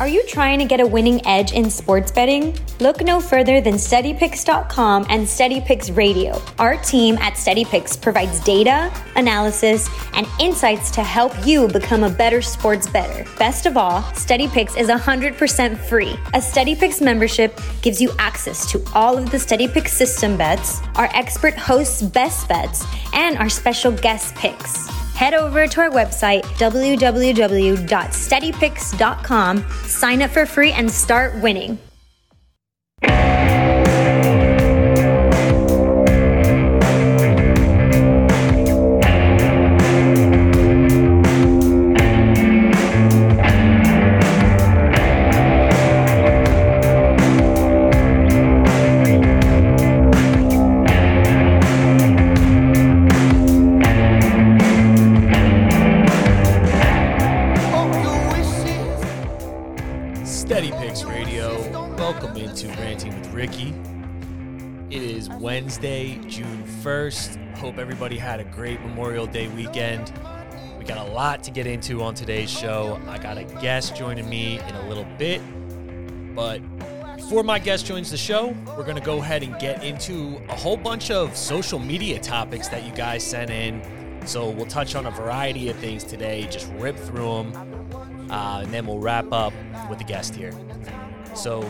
Are you trying to get a winning edge in sports betting? Look no further than SteadyPicks.com and SteadyPicks Radio. Our team at SteadyPicks provides data, analysis, and insights to help you become a better sports bettor. Best of all, SteadyPicks is 100% free. A SteadyPicks membership gives you access to all of the SteadyPicks system bets, our expert hosts' best bets, and our special guest picks head over to our website, www.steadypicks.com, sign up for free, and start winning. Wednesday, June 1st. Hope everybody had a great Memorial Day weekend. We got a lot to get into on today's show. I got a guest joining me in a little bit. But before my guest joins the show, we're going to go ahead and get into a whole bunch of social media topics that you guys sent in. So we'll touch on a variety of things today, just rip through them, uh, and then we'll wrap up with the guest here. So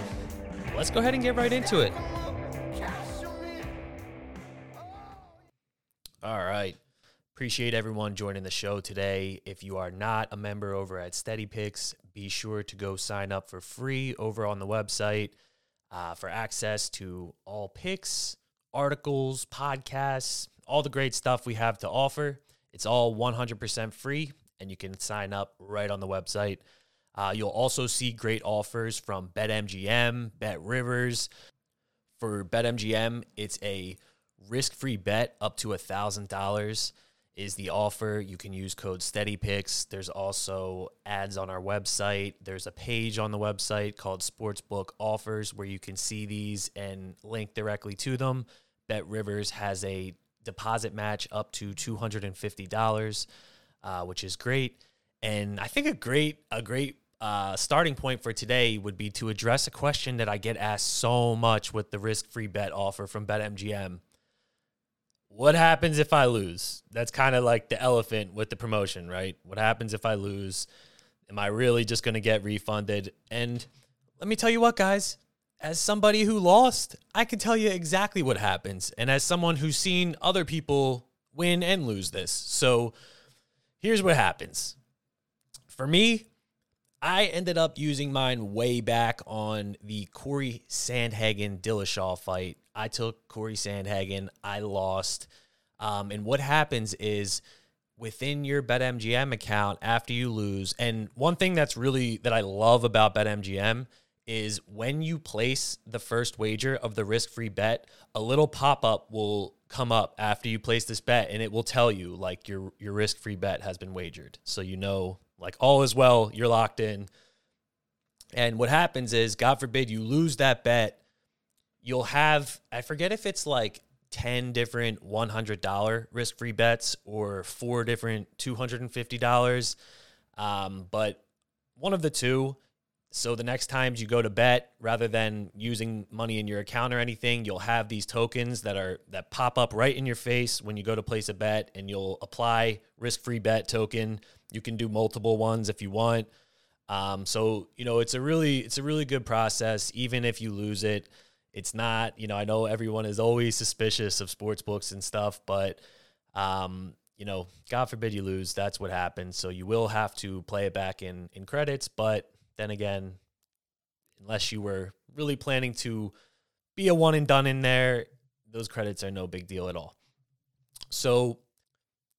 let's go ahead and get right into it. All right. Appreciate everyone joining the show today. If you are not a member over at Steady Picks, be sure to go sign up for free over on the website uh, for access to all picks, articles, podcasts, all the great stuff we have to offer. It's all 100% free, and you can sign up right on the website. Uh, you'll also see great offers from BetMGM, Bet Rivers. For BetMGM, it's a risk free bet up to a thousand dollars is the offer. You can use code SteadyPicks. There's also ads on our website. There's a page on the website called Sportsbook Offers where you can see these and link directly to them. Bet Rivers has a deposit match up to $250, uh, which is great. And I think a great a great uh, starting point for today would be to address a question that I get asked so much with the risk free bet offer from BetMGM what happens if I lose? That's kind of like the elephant with the promotion, right? What happens if I lose? Am I really just going to get refunded? And let me tell you what, guys, as somebody who lost, I can tell you exactly what happens. And as someone who's seen other people win and lose this. So here's what happens. For me, I ended up using mine way back on the Cory Sandhagen Dillashaw fight. I took Cory Sandhagen. I lost. Um, and what happens is within your BetMGM account after you lose, and one thing that's really that I love about BetMGM is when you place the first wager of the risk free bet, a little pop up will come up after you place this bet and it will tell you like your your risk free bet has been wagered. So you know like all is well, you're locked in. And what happens is, God forbid you lose that bet, you'll have, I forget if it's like 10 different $100 risk free bets or four different $250. Um, but one of the two. So the next times you go to bet, rather than using money in your account or anything, you'll have these tokens that are that pop up right in your face when you go to place a bet, and you'll apply risk-free bet token you can do multiple ones if you want. Um, so you know it's a really it's a really good process. Even if you lose it, it's not you know I know everyone is always suspicious of sports books and stuff, but um, you know God forbid you lose, that's what happens. So you will have to play it back in in credits. But then again, unless you were really planning to be a one and done in there, those credits are no big deal at all. So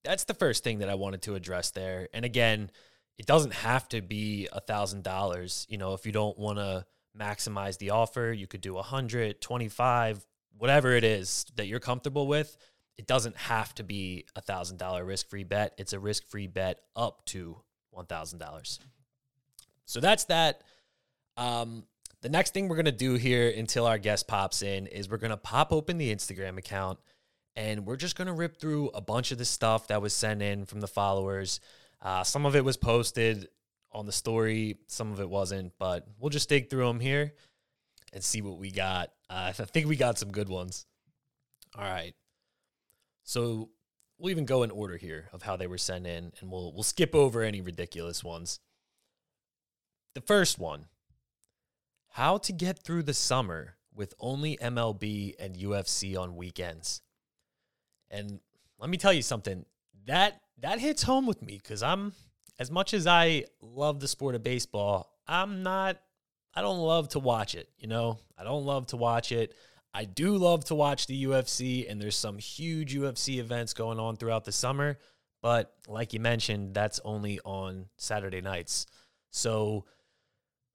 that's the first thing that I wanted to address there. And again, it doesn't have to be a thousand dollars. You know, if you don't want to maximize the offer, you could do a hundred, twenty-five, whatever it is that you're comfortable with. It doesn't have to be a thousand dollar risk-free bet. It's a risk-free bet up to one thousand dollars. So that's that. Um, the next thing we're gonna do here until our guest pops in is we're gonna pop open the Instagram account and we're just going to rip through a bunch of the stuff that was sent in from the followers. Uh, some of it was posted on the story. Some of it wasn't, but we'll just dig through them here and see what we got. Uh, I think we got some good ones. All right. So we'll even go in order here of how they were sent in, and we'll we'll skip over any ridiculous ones. The first one: How to get through the summer with only MLB and UFC on weekends. And let me tell you something that that hits home with me because I'm as much as I love the sport of baseball, I'm not I don't love to watch it, you know? I don't love to watch it. I do love to watch the UFC, and there's some huge UFC events going on throughout the summer. But like you mentioned, that's only on Saturday nights. So,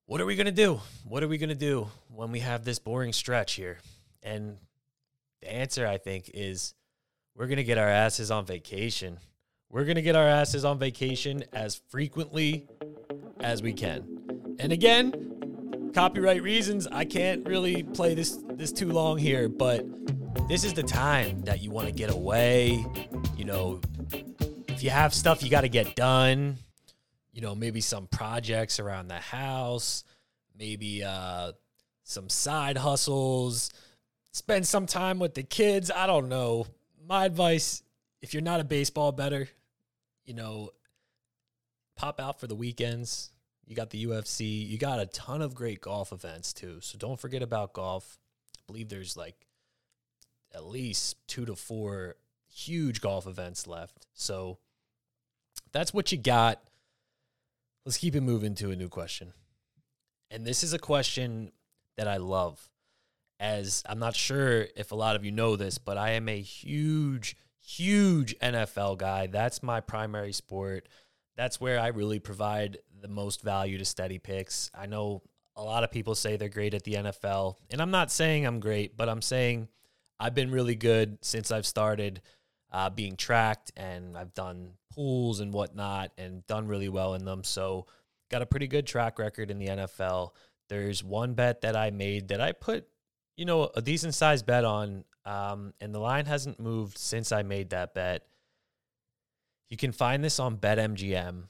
what are we going to do? What are we going to do when we have this boring stretch here? And the answer, I think, is we're going to get our asses on vacation. We're going to get our asses on vacation as frequently as we can. And again, copyright reasons, I can't really play this this too long here, but this is the time that you want to get away. You know, if you have stuff you got to get done, you know, maybe some projects around the house, maybe uh, some side hustles, spend some time with the kids. I don't know. My advice if you're not a baseball bettor, you know, pop out for the weekends, you got the UFC. You got a ton of great golf events too. So don't forget about golf. I believe there's like at least two to four huge golf events left. So that's what you got. Let's keep it moving to a new question. And this is a question that I love. As I'm not sure if a lot of you know this, but I am a huge, huge NFL guy. That's my primary sport. That's where I really provide the most value to steady picks. I know a lot of people say they're great at the NFL, and I'm not saying I'm great, but I'm saying I've been really good since I've started uh, being tracked, and I've done pools and whatnot, and done really well in them. So, got a pretty good track record in the NFL. There's one bet that I made that I put, you know, a decent sized bet on, um, and the line hasn't moved since I made that bet. You can find this on BetMGM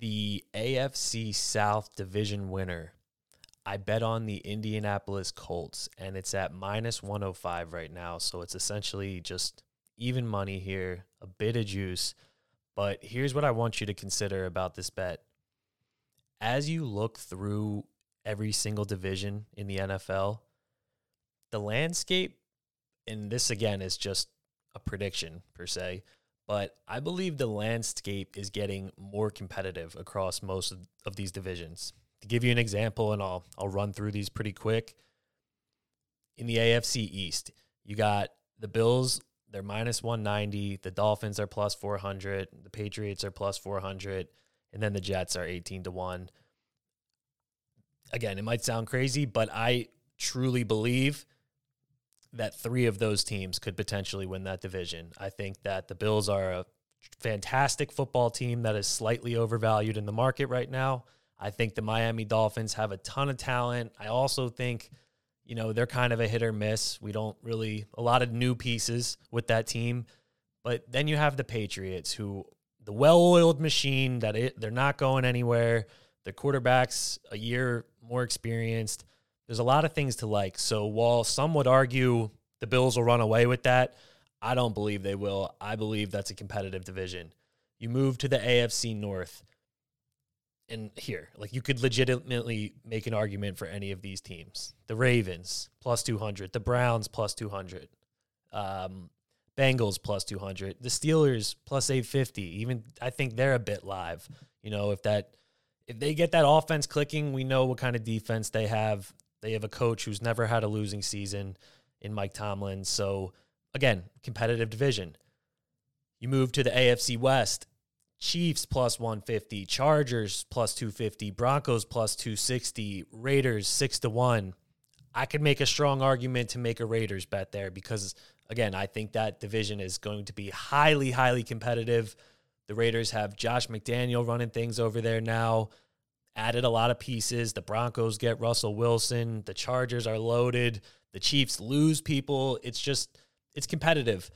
the AFC South division winner. I bet on the Indianapolis Colts, and it's at minus 105 right now. So it's essentially just even money here, a bit of juice. But here's what I want you to consider about this bet. As you look through every single division in the NFL, the landscape, and this again is just a prediction per se, but I believe the landscape is getting more competitive across most of, of these divisions. To give you an example, and I'll I'll run through these pretty quick. In the AFC East, you got the Bills, they're minus 190, the Dolphins are plus 400, the Patriots are plus 400, and then the Jets are 18 to 1. Again, it might sound crazy, but I truly believe that three of those teams could potentially win that division. I think that the Bills are a fantastic football team that is slightly overvalued in the market right now. I think the Miami Dolphins have a ton of talent. I also think, you know, they're kind of a hit or miss. We don't really, a lot of new pieces with that team. But then you have the Patriots, who the well oiled machine that it, they're not going anywhere. The quarterback's a year more experienced. There's a lot of things to like. So while some would argue the Bills will run away with that, I don't believe they will. I believe that's a competitive division. You move to the AFC North. And here, like you could legitimately make an argument for any of these teams. The Ravens plus 200, the Browns plus 200, um, Bengals plus 200, the Steelers plus 850. Even I think they're a bit live. You know, if that if they get that offense clicking, we know what kind of defense they have. They have a coach who's never had a losing season in Mike Tomlin. So, again, competitive division. You move to the AFC West. Chiefs plus 150, Chargers plus 250, Broncos plus 260, Raiders 6 to 1. I could make a strong argument to make a Raiders bet there because again, I think that division is going to be highly highly competitive. The Raiders have Josh McDaniel running things over there now added a lot of pieces. The Broncos get Russell Wilson. The Chargers are loaded. The Chiefs lose people. It's just, it's competitive.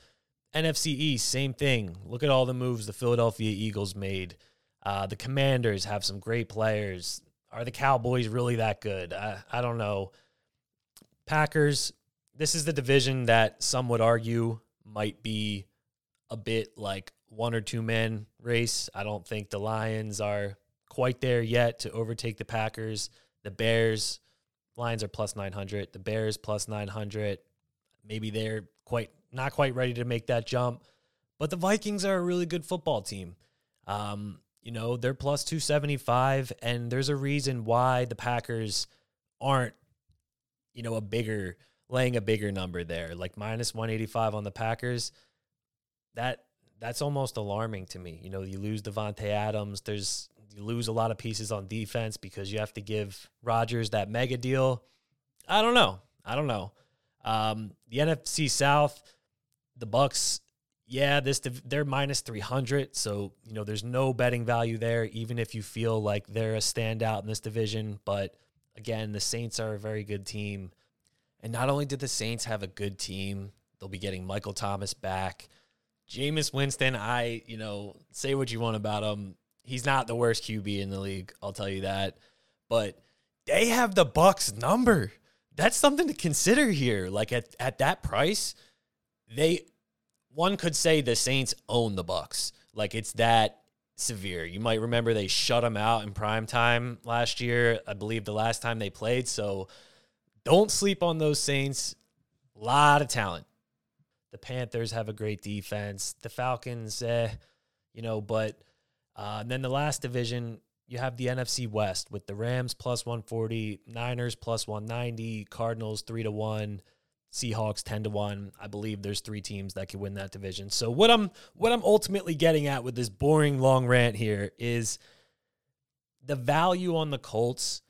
NFC East, same thing. Look at all the moves the Philadelphia Eagles made. Uh, the Commanders have some great players. Are the Cowboys really that good? I, I don't know. Packers, this is the division that some would argue might be a bit like one or two man race. I don't think the Lions are quite there yet to overtake the Packers. The Bears, Lions are plus 900. The Bears plus 900. Maybe they're quite not quite ready to make that jump. But the Vikings are a really good football team. Um, you know, they're plus 275, and there's a reason why the Packers aren't, you know, a bigger, laying a bigger number there, like minus 185 on the Packers. That that's almost alarming to me. You know, you lose Davante Adams. There's you lose a lot of pieces on defense because you have to give Rodgers that mega deal. I don't know. I don't know. Um, the NFC South, the Bucs yeah, this they're minus 300, so you know there's no betting value there even if you feel like they're a standout in this division, but again, the Saints are a very good team. And not only did the Saints have a good team, they'll be getting Michael Thomas back. Jameis Winston, I, you know, say what you want about him. He's not the worst QB in the league, I'll tell you that. But they have the Bucs number. That's something to consider here. Like at, at that price, they one could say the Saints own the Bucs. Like it's that severe. You might remember they shut them out in prime time last year. I believe the last time they played. So don't sleep on those Saints. A lot of talent. The Panthers have a great defense. The Falcons, eh, you know, but uh, then the last division, you have the NFC West with the Rams plus 140, Niners plus 190, Cardinals 3 to 1, Seahawks 10 to 1. I believe there's three teams that could win that division. So what I'm what I'm ultimately getting at with this boring long rant here is the value on the Colts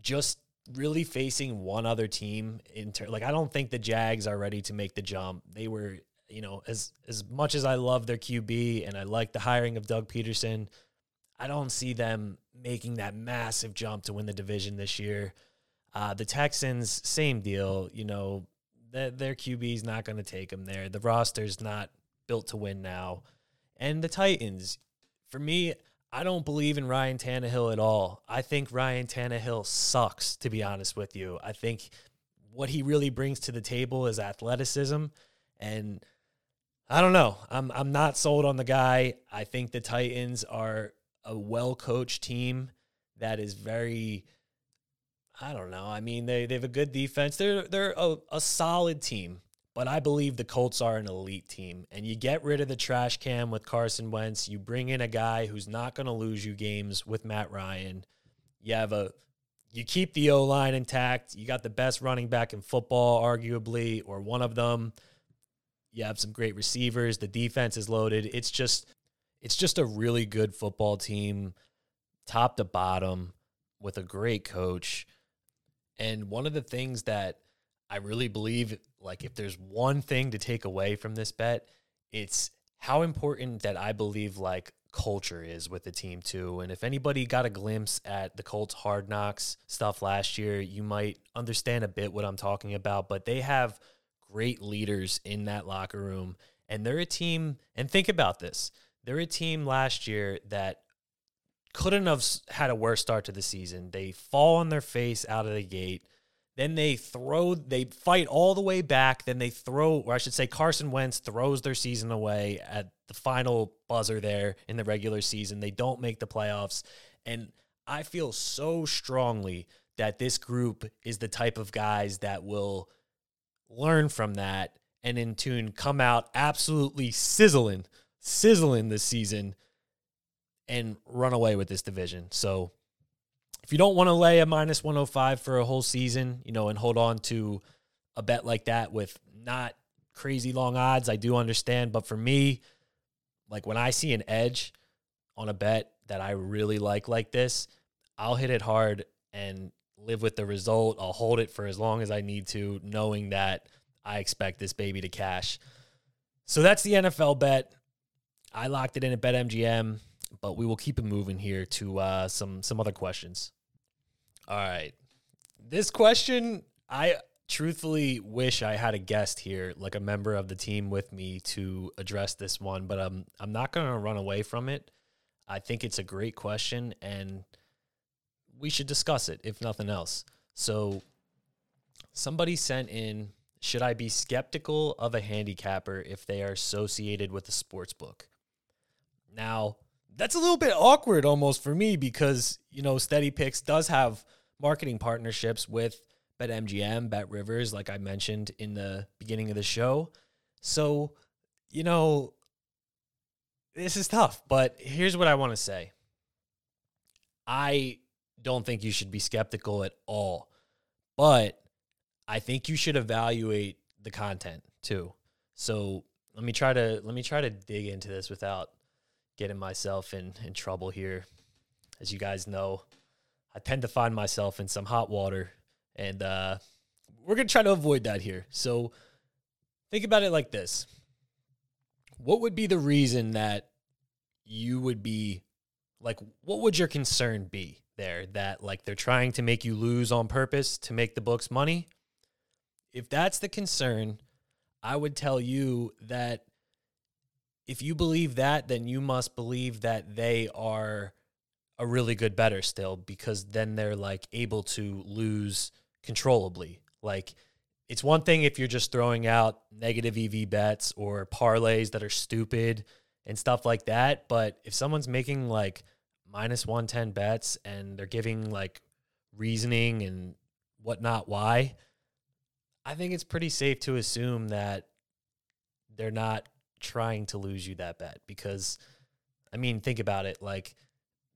just really facing one other team in ter- like I don't think the Jags are ready to make the jump. They were, you know, as as much as I love their QB and I like the hiring of Doug Pederson, I don't see them making that massive jump to win the division this year. Uh, the Texans, same deal. You know, the, their QB is not going to take them there. The roster's not built to win now. And the Titans, for me, I don't believe in Ryan Tannehill at all. I think Ryan Tannehill sucks, to be honest with you. I think what he really brings to the table is athleticism. And I don't know. I'm I'm not sold on the guy. I think the Titans are a well coached team that is very I don't know. I mean, they, they have a good defense. They're they're a, a solid team, but I believe the Colts are an elite team. And you get rid of the trash can with Carson Wentz. You bring in a guy who's not going to lose you games with Matt Ryan. You have a you keep the O line intact. You got the best running back in football, arguably, or one of them. You have some great receivers. The defense is loaded. It's just it's just a really good football team, top to bottom, with a great coach and one of the things that I really believe, like, if there's one thing to take away from this bet, it's how important that I believe, like, culture is with the team, too. And if anybody got a glimpse at the Colts hard knocks stuff last year, you might understand a bit what I'm talking about. But they have great leaders in that locker room. And they're a team, and think about this they're a team last year that couldn't have had a worse start to the season. They fall on their face out of the gate. Then they throw, they fight all the way back. Then they throw, or I should say, Carson Wentz throws their season away at the final buzzer there in the regular season. They don't make the playoffs. And I feel so strongly that this group is the type of guys that will learn from that and in tune come out absolutely sizzling, sizzling this season and run away with this division. So if you don't want to lay a minus 105 for a whole season, you know, and hold on to a bet like that with not crazy long odds, I do understand. But for me, like when I see an edge on a bet that I really like like this, I'll hit it hard and live with the result. I'll hold it for as long as I need to, knowing that I expect this baby to cash. So that's the NFL bet. I locked it in at BetMGM but we will keep it moving here to uh, some some other questions. All right, this question I truthfully wish I had a guest here, like a member of the team with me to address this one, but I'm I'm not going to run away from it. I think it's a great question and we should discuss it if nothing else. So somebody sent in should I be skeptical of a handicapper if they are associated with a sports book? Now, that's a little bit awkward almost for me because, you know, Steady Picks does have marketing partnerships with BetMGM, Bet Rivers, like I mentioned in the beginning of the show. So, you know, this is tough, but here's what I want to say. I don't think you should be skeptical at all, but I think you should evaluate the content too. So let me try to let me try to dig into this without getting myself in in trouble here. As you guys know, I tend to find myself in some hot water, and uh, we're gonna try to avoid that here. So think about it like this: What would be the reason that you would be like? What would your concern be there? That like they're trying to make you lose on purpose to make the books money? if that's the concern, I would tell you that if you believe that, then you must believe that they are a really good bettor still because then they're like able to lose controllably. Like it's one thing if you're just throwing out negative EV bets or parlays that are stupid and stuff like that, but if someone's making like minus 110 bets and they're giving like reasoning and whatnot why, I think it's pretty safe to assume that they're not trying to lose you that bet because, I mean, think about it. Like,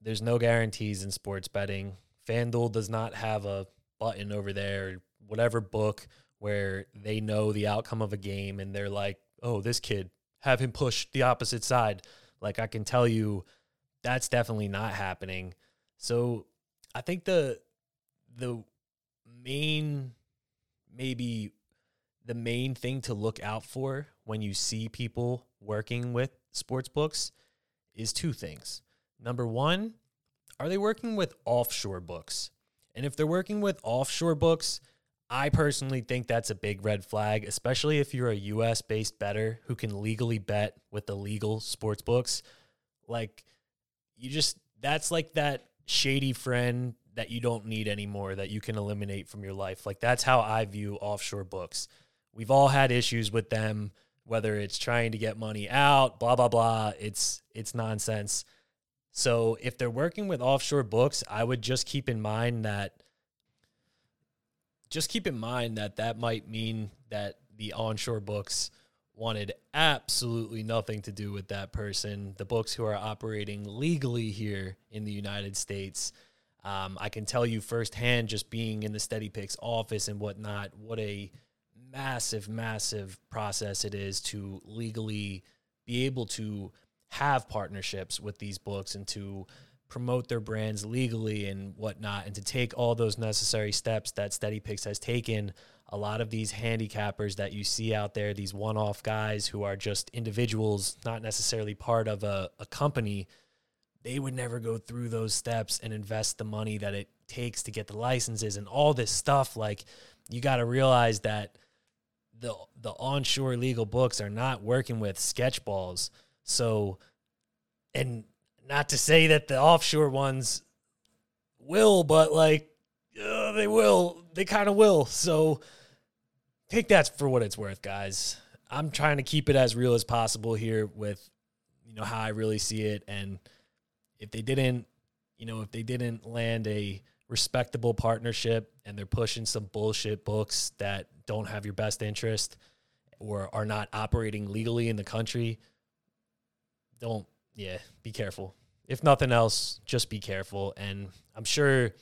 there's no guarantees in sports betting. FanDuel does not have a button over there, whatever book where they know the outcome of a game and they're like, oh, this kid, have him push the opposite side. Like, I can tell you that's definitely not happening. So I think the, the main maybe the main thing to look out for when you see people working with sports books is two things. Number one, are they working with offshore books? And if they're working with offshore books, I personally think that's a big red flag, especially if you're a US based bettor who can legally bet with the legal sports books. Like, you just, that's like that shady friend that you don't need anymore that you can eliminate from your life. Like that's how I view offshore books. We've all had issues with them, whether it's trying to get money out, blah blah blah. It's it's nonsense. So if they're working with offshore books, I would just keep in mind that just keep in mind that that might mean that the onshore books wanted absolutely nothing to do with that person. The books who are operating legally here in the United States um, I can tell you firsthand, just being in the Steady Picks office and whatnot, what a massive, massive process it is to legally be able to have partnerships with these books and to promote their brands legally and whatnot, and to take all those necessary steps that Steady Picks has taken. A lot of these handicappers that you see out there, these one off guys who are just individuals, not necessarily part of a, a company, they would never go through those steps and invest the money that it takes to get the licenses and all this stuff like you got to realize that the the onshore legal books are not working with sketch balls. So and not to say that the offshore ones will but like uh, they will they kind of will. So take that for what it's worth guys. I'm trying to keep it as real as possible here with you know how i really see it. And if they didn't, you know, if they didn't land a respectable partnership and they're pushing some bullshit books that don't have your best interest or are not operating legally in the country, don't, yeah, be careful. If nothing else, just be careful. And I'm sure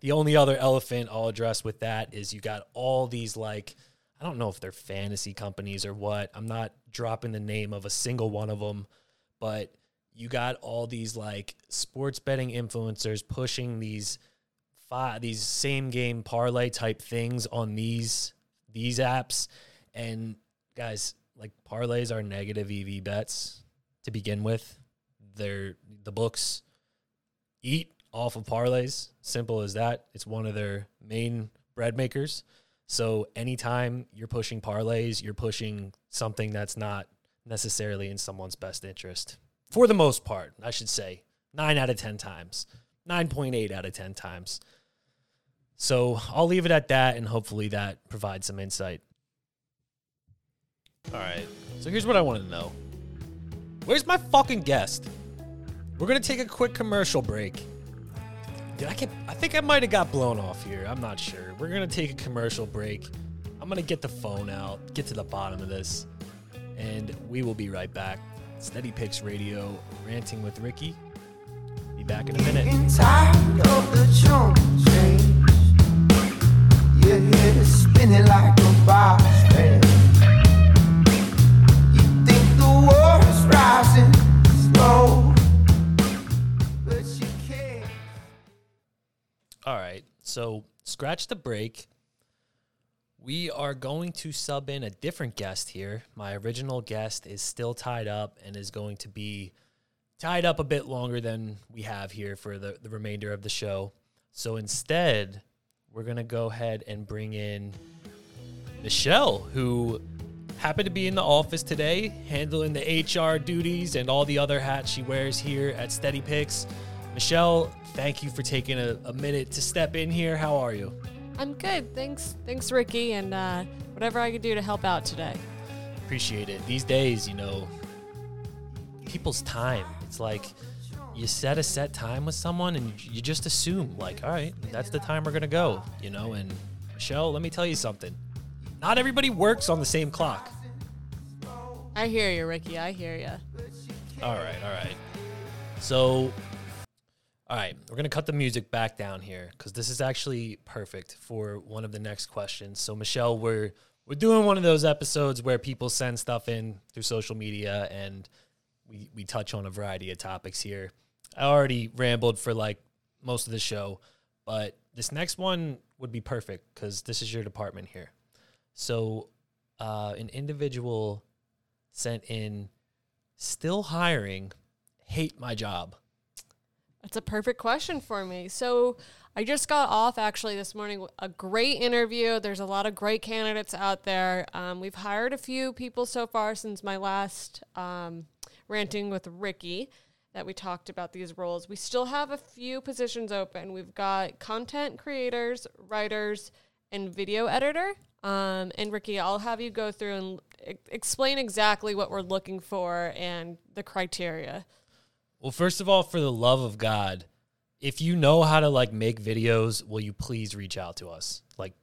the only other elephant I'll address with that is you got all these like, I don't know if they're fantasy companies or what. I'm not dropping the name of a single one of them, but you got all these like sports betting influencers pushing these five, these same game parlay type things on these these apps. And guys like parlays are negative EV bets to begin with. They're the books eat off of parlays. Simple as that. It's one of their main bread makers. So anytime you're pushing parlays you're pushing something that's not necessarily in someone's best interest. For the most part, I should say. nine out of 10 times, 9.8 out of 10 times. So I'll leave it at that, and hopefully that provides some insight. All right. So here's what I want to know Where's my fucking guest? We're going to take a quick commercial break. Did I get, I think I might have got blown off here. I'm not sure. We're going to take a commercial break. I'm going to get the phone out, get to the bottom of this, and we will be right back. Steady Picks Radio, ranting with Ricky. Be back in a minute. All right, so scratch the break. We are going to sub in a different guest here. My original guest is still tied up and is going to be tied up a bit longer than we have here for the, the remainder of the show. So instead, we're going to go ahead and bring in Michelle, who happened to be in the office today, handling the HR duties and all the other hats she wears here at Steady Picks. Michelle, thank you for taking a, a minute to step in here. How are you? I'm good. Thanks, thanks, Ricky, and uh, whatever I can do to help out today. Appreciate it. These days, you know, people's time. It's like you set a set time with someone and you just assume like all right that's the time we're gonna go you know and michelle let me tell you something. Not everybody works on the same clock. I hear you ricky. I hear you all right all right. So all right we're gonna cut the music back down here because this is actually perfect for one of the next questions. So michelle we're we're doing one of those episodes where people send stuff in through social media and we, we touch on a variety of topics here I already rambled for like most of the show, but this next one would be perfect because this is your department here. So, uh, an individual sent in, still hiring, hate my job. That's a perfect question for me. So, I just got off actually this morning. A great interview. There's a lot of great candidates out there. Um, we've hired a few people so far since my last um, ranting with Ricky that we talked about these roles. We still have a few positions open. We've got content creators, writers, and video editor. Um, and Ricky, I'll have you go through and explain exactly what we're looking for and the criteria. Well, first of all, for the love of God, if you know how to like make videos, will you please reach out to us? Like,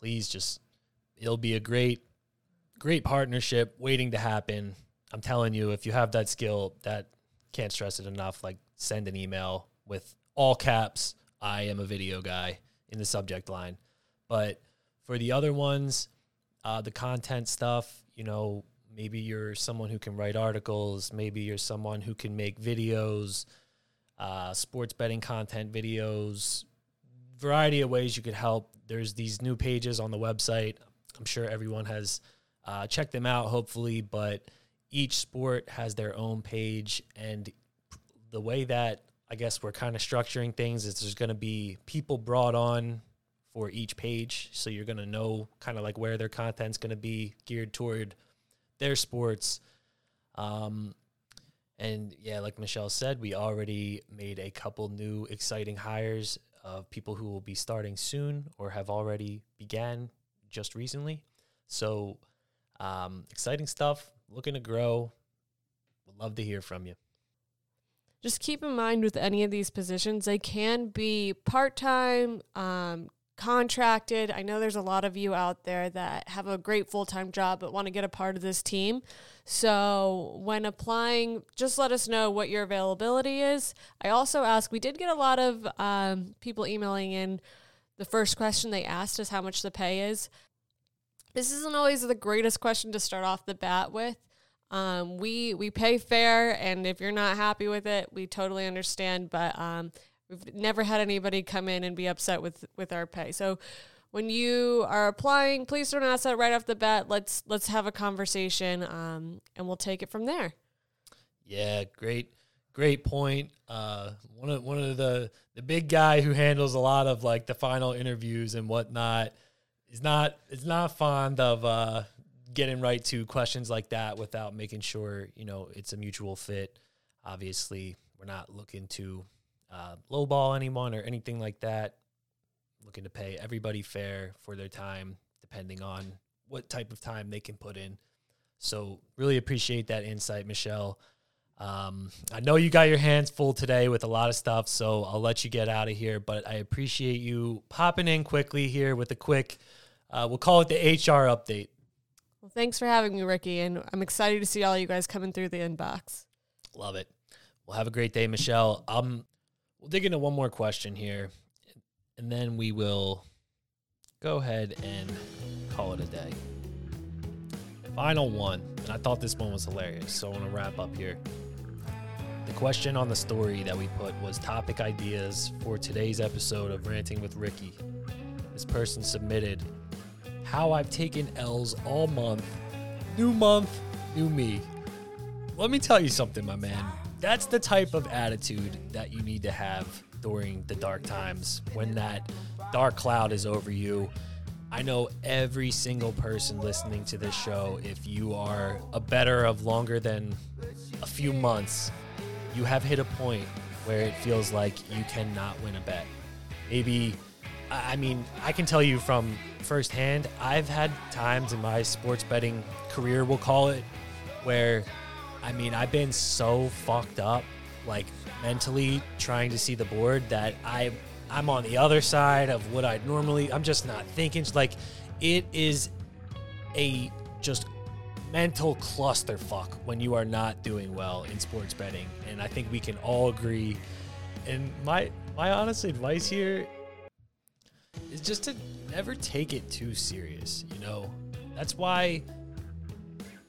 please just, it'll be a great, great partnership waiting to happen. I'm telling you, if you have that skill, that can't stress it enough. Like send an email with all caps. I am a video guy in the subject line. But for the other ones, uh, the content stuff, you know, maybe you're someone who can write articles. Maybe you're someone who can make videos, uh, sports betting content videos, variety of ways you could help. There's these new pages on the website. I'm sure everyone has uh, checked them out, hopefully, but each sport has their own page and the way that I guess we're kind of structuring things is there's going to be people brought on for each page. So you're going to know kind of like where their content's going to be geared toward their sports. Um and yeah like Michelle said we already made a couple new exciting hires of people who will be starting soon or have already began just recently. So um exciting stuff looking to grow. Would love to hear from you. Just keep in mind with any of these positions, they can be part time, um, contracted. I know there's a lot of you out there that have a great full time job but want to get a part of this team. So when applying, just let us know what your availability is. I also ask, we did get a lot of um, people emailing in. The first question they asked is how much the pay is. This isn't always the greatest question to start off the bat with. Um, we we pay fair, and if you're not happy with it, we totally understand. But um, we've never had anybody come in and be upset with with our pay. So when you are applying, please don't ask that right off the bat. Let's let's have a conversation, um, and we'll take it from there. Yeah, great, great point. Uh, one of one of the the big guy who handles a lot of like the final interviews and whatnot is not is not fond of uh, getting right to questions like that without making sure you know it's a mutual fit. Obviously, We're not looking to uh, lowball anyone or anything like that. Looking to pay everybody fair for their time, depending on what type of time they can put in. So, really appreciate that insight, Michelle. Um, I know you got your hands full today with a lot of stuff, so I'll let you get out of here. But I appreciate you popping in quickly here with a quick, uh, we'll call it the HR update. Well, thanks for having me, Ricky, and I'm excited to see all you guys coming through the inbox. Love it. Well, have a great day, Michelle. Um, we'll dig into one more question here, and then we will go ahead and call it a day. Final one, and I thought this one was hilarious, so I want to wrap up here. The question on the story that we put was topic ideas for today's episode of Ranting with Ricky. This person submitted how I've taken L's all month. New month, new me. Let me tell you something, my man. That's the type of attitude that you need to have during the dark times when that dark cloud is over you. I know every single person listening to this show, if you are a bettor of longer than a few months, you have hit a point where it feels like you cannot win a bet. Maybe, I mean, I can tell you from firsthand, I've had times in my sports betting career, we'll call it, where, I mean, I've been so fucked up, like mentally trying to see the board that I I'm on the other side of what I'd normally. I'm just not thinking. Like it is a just mental clusterfuck when you are not doing well in sports betting, and I think we can all agree. And my my honest advice here is just to never take it too serious. You know, that's why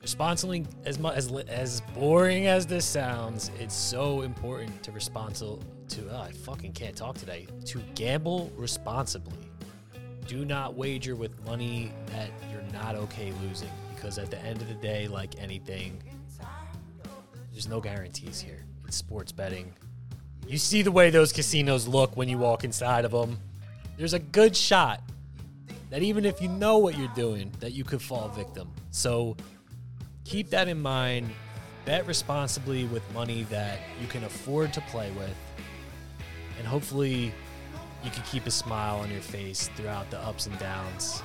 responsibly as much as as boring as this sounds, it's so important to responsible to oh, I fucking can't talk today. To gamble responsibly. Do not wager with money that you're not okay losing because at the end of the day, like anything, there's no guarantees here. It's sports betting. You see the way those casinos look when you walk inside of them. There's a good shot that even if you know what you're doing, that you could fall victim. So keep that in mind. Bet responsibly with money that you can afford to play with and hopefully you can keep a smile on your face throughout the ups and downs.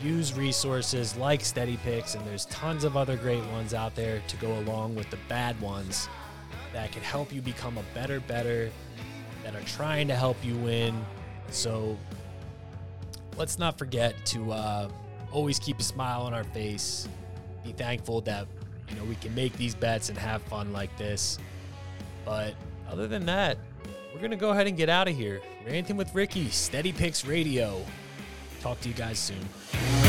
Use resources like Steady Picks, and there's tons of other great ones out there to go along with the bad ones that can help you become a better, better, that are trying to help you win. So let's not forget to uh, always keep a smile on our face. Be thankful that you know we can make these bets and have fun like this. But other than that, we're to go ahead and get out of here. Ranting with Ricky, Steady Picks Radio. Talk to you guys soon.